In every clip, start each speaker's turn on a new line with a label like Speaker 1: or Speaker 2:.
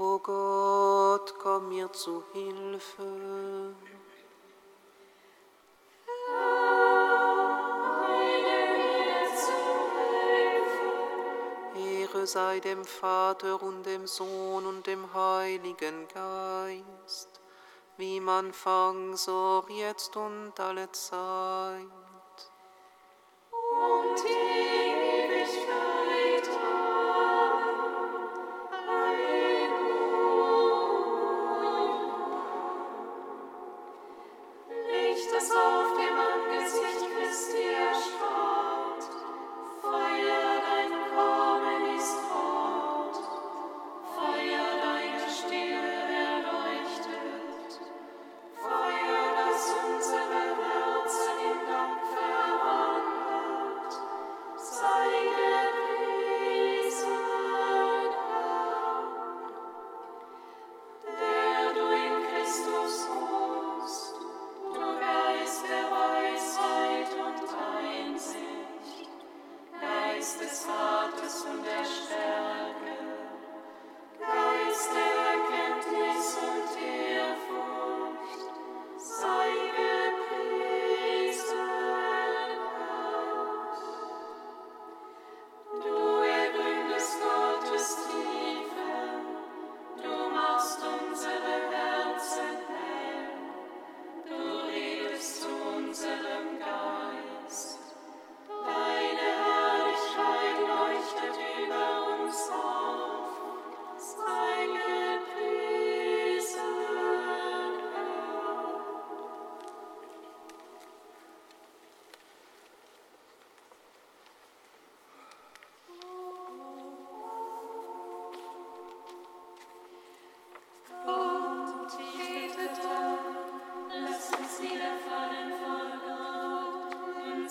Speaker 1: O Gott, komm mir zu Hilfe. Ehre sei dem Vater und dem Sohn und dem Heiligen Geist, wie man fang, so jetzt und alle Zeit.
Speaker 2: Und die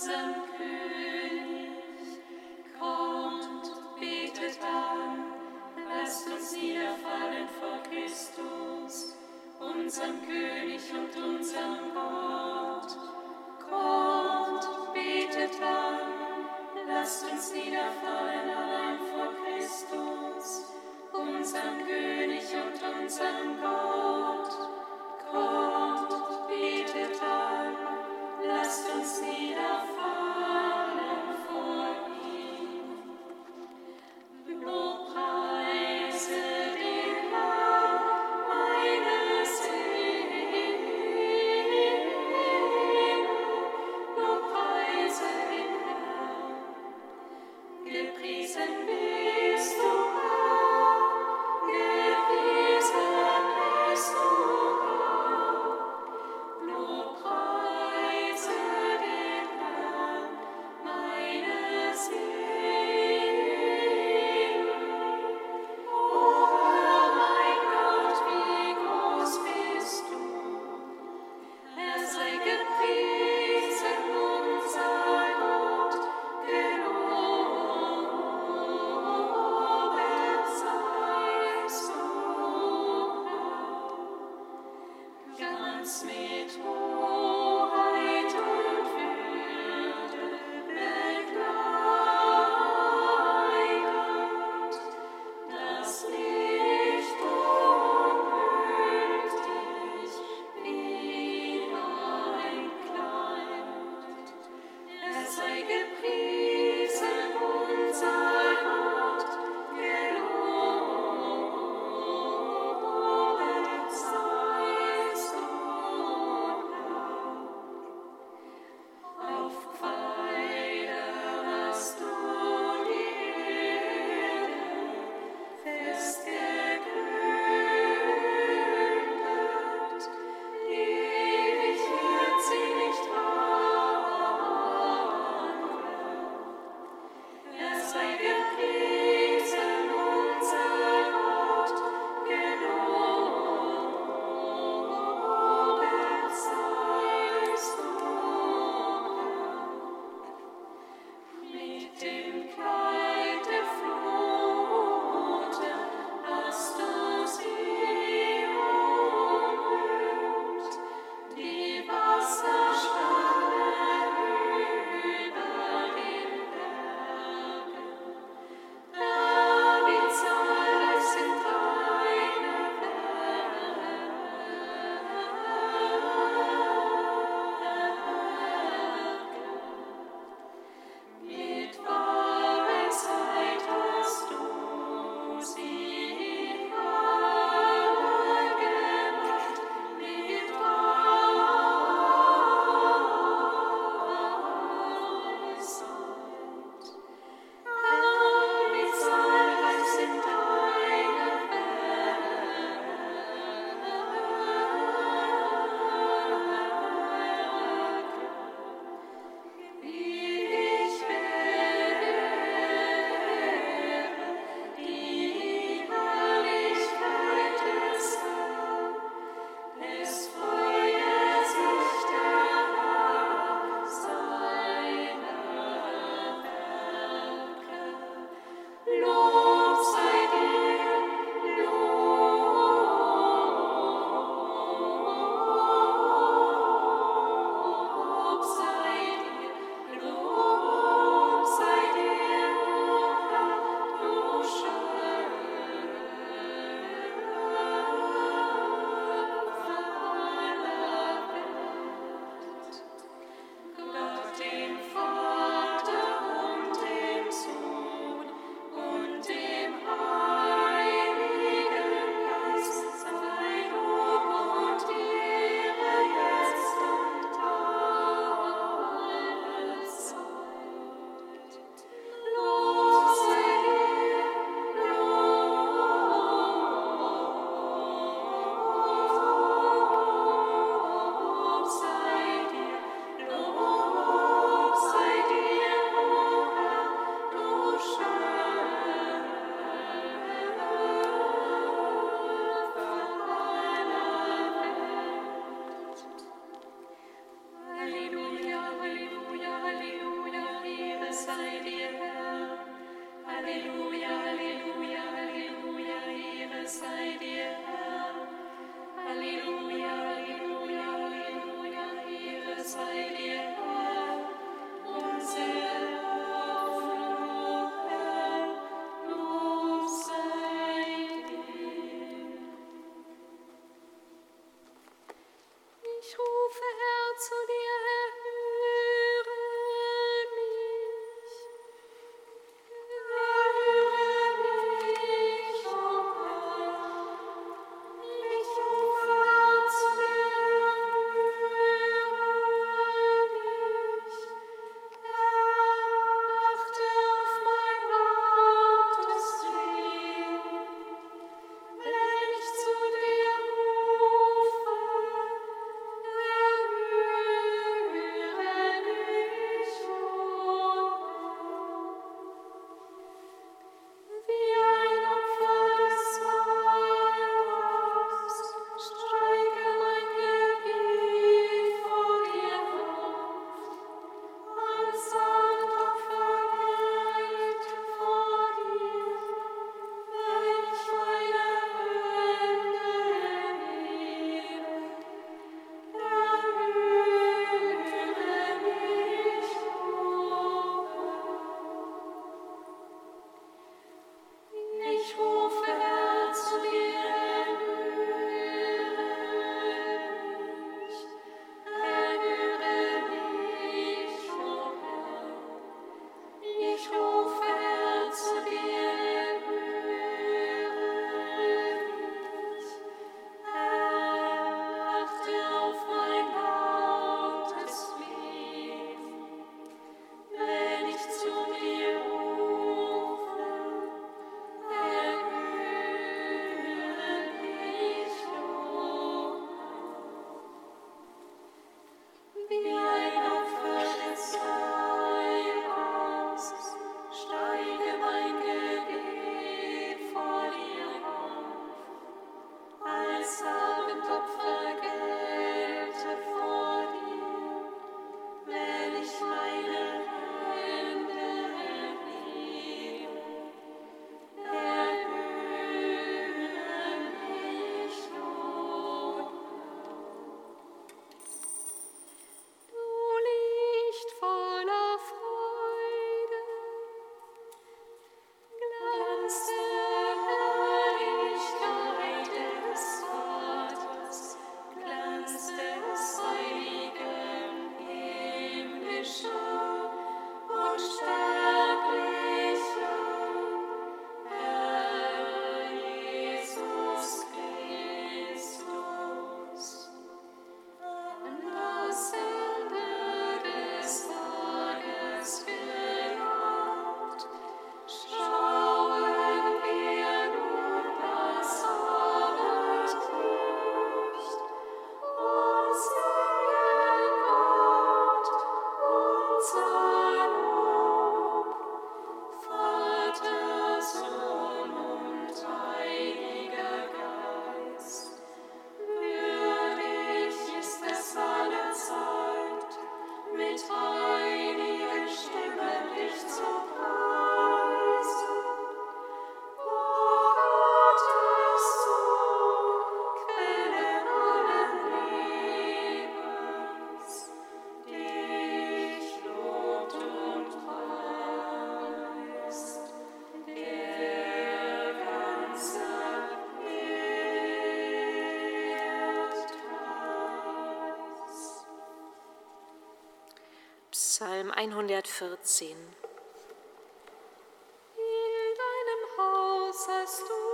Speaker 2: ransom. Beside.
Speaker 3: Psalm 114.
Speaker 2: In deinem Haus hast du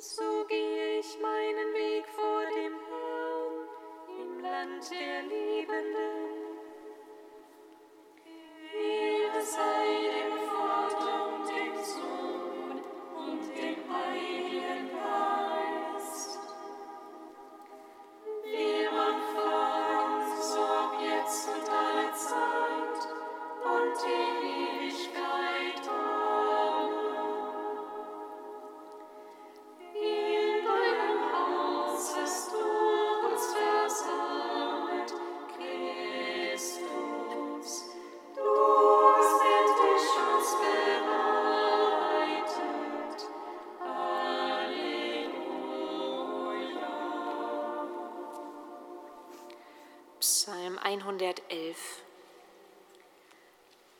Speaker 2: So gehe ich meinen Weg vor dem Herrn im Land der Liebenden.
Speaker 3: 111.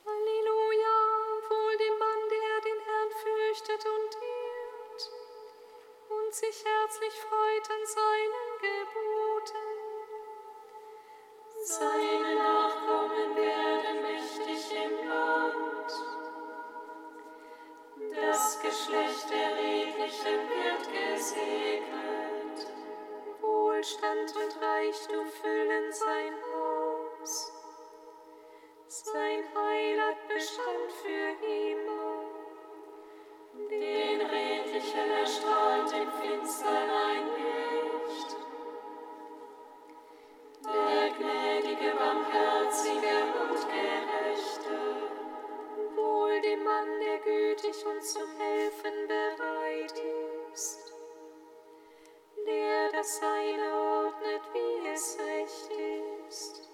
Speaker 2: Halleluja, wohl dem Mann, der den Herrn fürchtet und ehrt und sich herzlich freut an seinen Geboten. Seine Nachkommen werden mächtig im Land. Das Geschlecht der Redlichen wird gesegnet. Wohlstand und Reichtum füllen sein Haus. Sein Heilat bestand für immer, den redlichen Erstrahlen im Finstern ein Licht. Der gnädige, barmherzige und gerechte, wohl dem Mann, der gütig und zum Helfen bereit ist, der seine ordnet, wie es recht ist.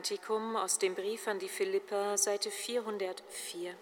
Speaker 2: Kantikum aus dem Brief an die Philipper, Seite 404.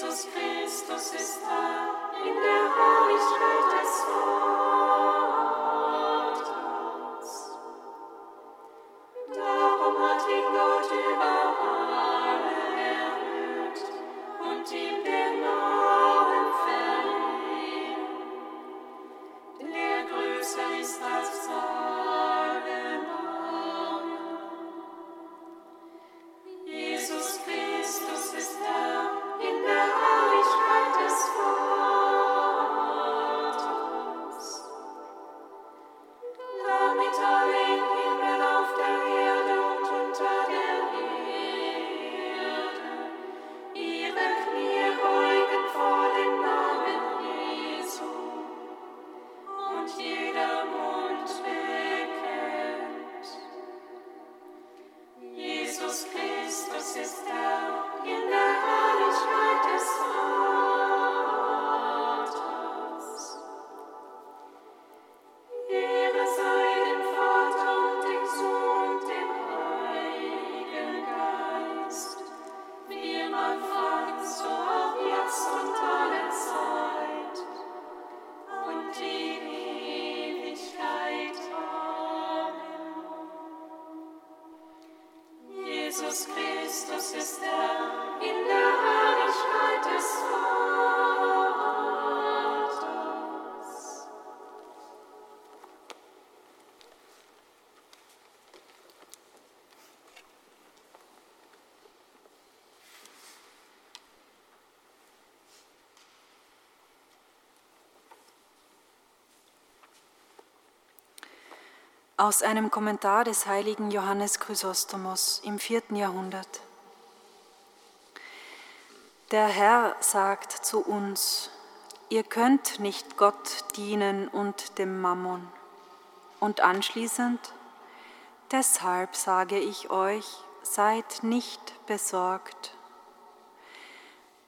Speaker 2: Jesus Christus ist da in der Herrlichkeit des Wortes. Aus
Speaker 4: einem Kommentar des heiligen Johannes Chrysostomos im vierten Jahrhundert. Der Herr sagt zu uns, ihr könnt nicht Gott dienen und dem Mammon. Und anschließend, deshalb sage ich euch, seid nicht besorgt.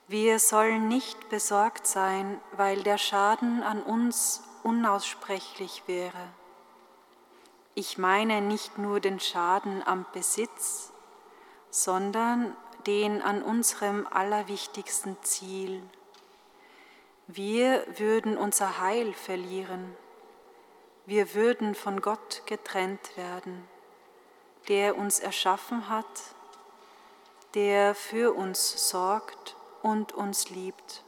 Speaker 4: Wir sollen nicht besorgt sein, weil der Schaden an uns unaussprechlich wäre ich meine nicht nur den Schaden am Besitz, sondern den an unserem allerwichtigsten Ziel. Wir würden unser Heil verlieren. Wir würden von Gott getrennt werden, der uns erschaffen hat, der für uns sorgt und uns liebt.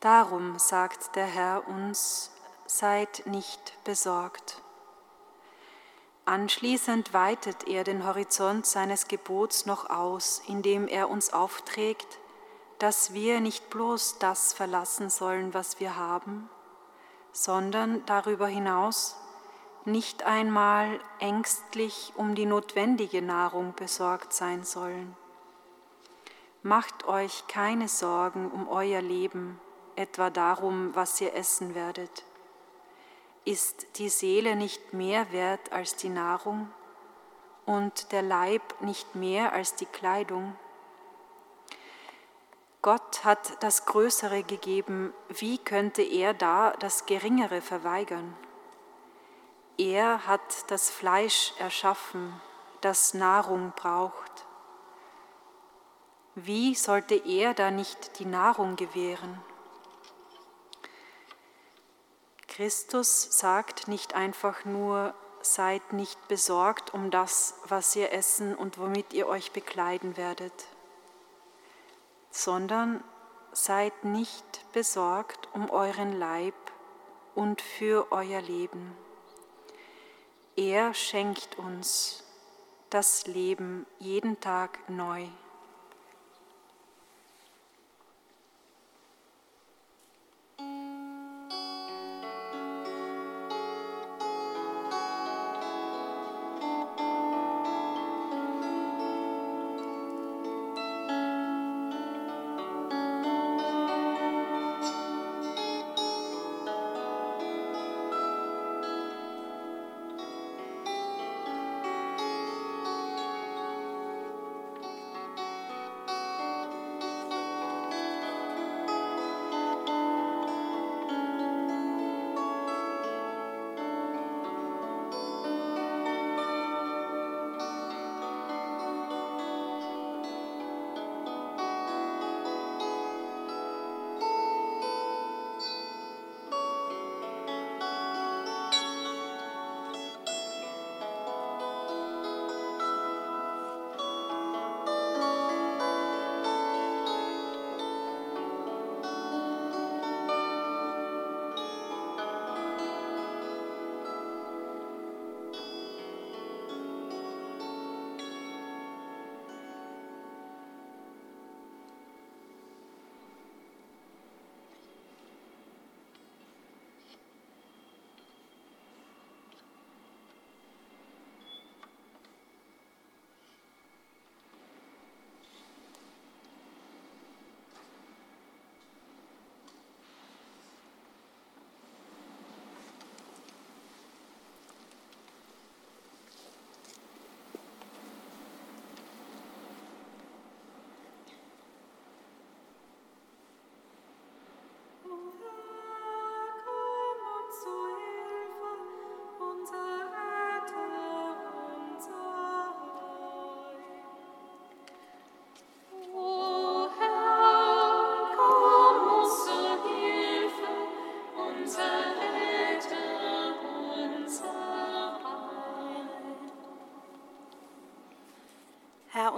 Speaker 4: Darum sagt der Herr uns, seid nicht besorgt. Anschließend weitet er den Horizont seines Gebots noch aus, indem er uns aufträgt, dass wir nicht bloß das verlassen sollen, was wir haben, sondern darüber hinaus nicht einmal ängstlich um die notwendige Nahrung besorgt sein sollen. Macht euch keine Sorgen um euer Leben, etwa darum, was ihr essen werdet Ist die Seele nicht mehr wert als die Nahrung und der Leib nicht mehr als die Kleidung? Gott hat das Größere gegeben, wie könnte er da das Geringere verweigern? Er hat das Fleisch erschaffen, das Nahrung braucht. Wie sollte er da nicht die Nahrung gewähren? Christus sagt nicht einfach nur, seid nicht besorgt um das, was ihr essen und womit ihr euch bekleiden werdet, sondern seid nicht besorgt um euren Leib und für euer Leben. Er schenkt uns das Leben jeden Tag neu.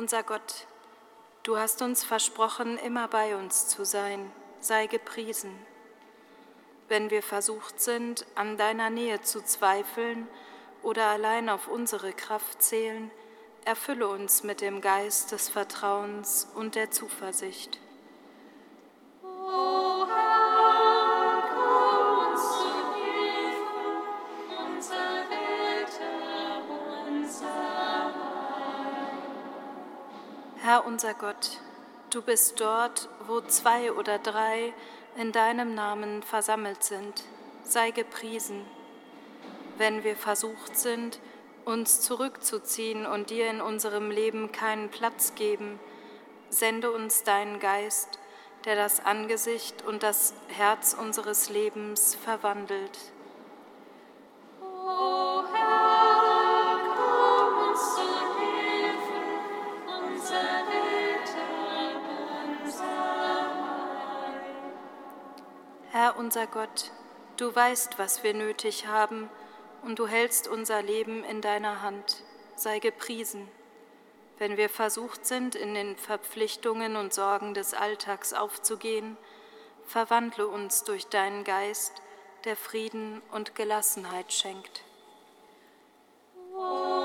Speaker 3: Unser Gott, du hast uns versprochen, immer bei uns zu sein, sei gepriesen. Wenn wir versucht sind, an deiner Nähe zu zweifeln oder allein auf unsere Kraft zählen, erfülle uns mit dem Geist des Vertrauens und der Zuversicht. Unser Gott, du bist dort, wo zwei oder drei in deinem Namen versammelt sind. Sei gepriesen. Wenn wir versucht sind, uns zurückzuziehen und dir in unserem Leben keinen Platz geben, sende uns deinen Geist, der das Angesicht und das Herz unseres Lebens verwandelt. Unser Gott, du weißt, was wir nötig haben, und du hältst unser Leben in deiner Hand. Sei gepriesen. Wenn wir versucht sind, in den Verpflichtungen und Sorgen des Alltags aufzugehen, verwandle uns durch deinen Geist, der Frieden und Gelassenheit schenkt.
Speaker 5: Meine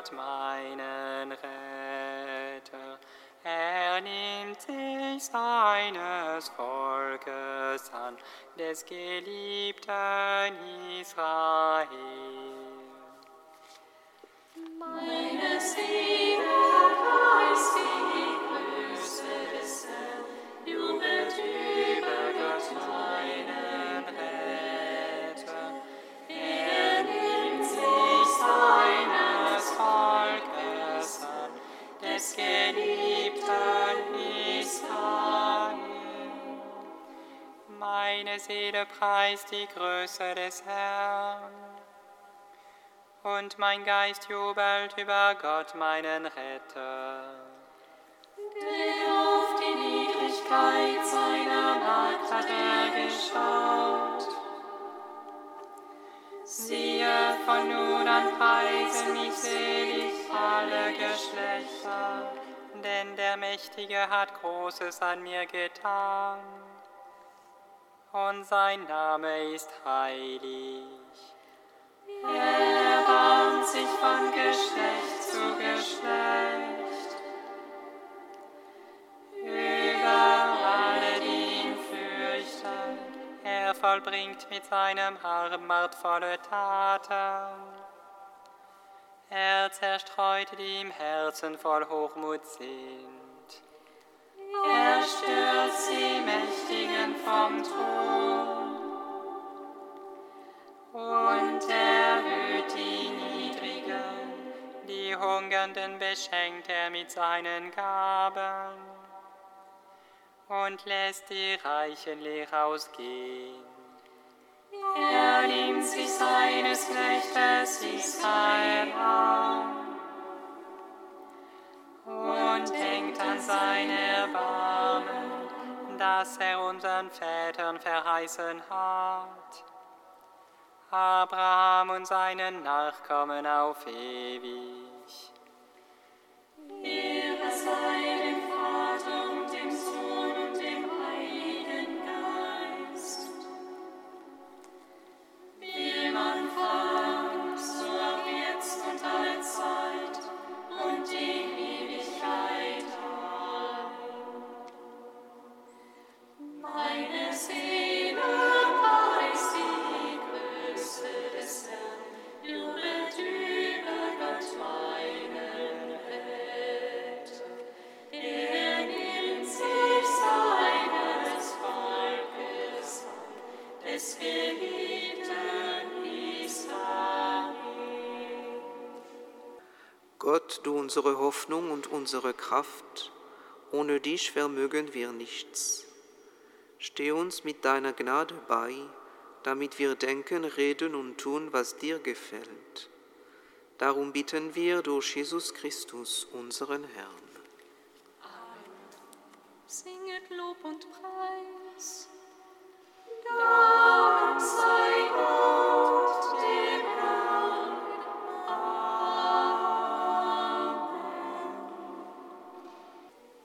Speaker 5: Gott meinen Retter. Er nimmt sich seines Volkes an, des geliebten Israel.
Speaker 2: Meine Seele preist die
Speaker 5: Meine Seele preist die Größe des Herrn. Und mein Geist jubelt über Gott, meinen Retter.
Speaker 2: Der auf die Niedrigkeit seiner Magd hat er geschaut.
Speaker 5: Siehe, von nun an preisen mich selig alle Geschlechter, denn der Mächtige hat Großes an mir getan. Und sein Name ist heilig.
Speaker 2: Er erbarmt sich von Geschlecht zu Geschlecht.
Speaker 5: Über alle, die ihn fürchten, er vollbringt mit seinem Arm machtvolle Taten. Er zerstreut, die im Herzen voll Hochmut sind.
Speaker 2: Er stürzt die Mächtigen vom Thron.
Speaker 5: Und erhöht die Niedrigen, die Hungernden beschenkt er mit seinen Gaben und lässt die Reichen leer ausgehen.
Speaker 2: Er nimmt sich seines Knechtes Israel an.
Speaker 5: Und denkt an sein Erbarmen, das er unseren Vätern verheißen hat. Abraham und seinen Nachkommen auf ewig.
Speaker 2: Ehre sei
Speaker 1: unsere Hoffnung und unsere Kraft, ohne dich vermögen wir nichts. Steh uns mit deiner Gnade bei, damit wir denken, reden und tun, was dir gefällt. Darum bitten wir durch Jesus Christus, unseren Herrn.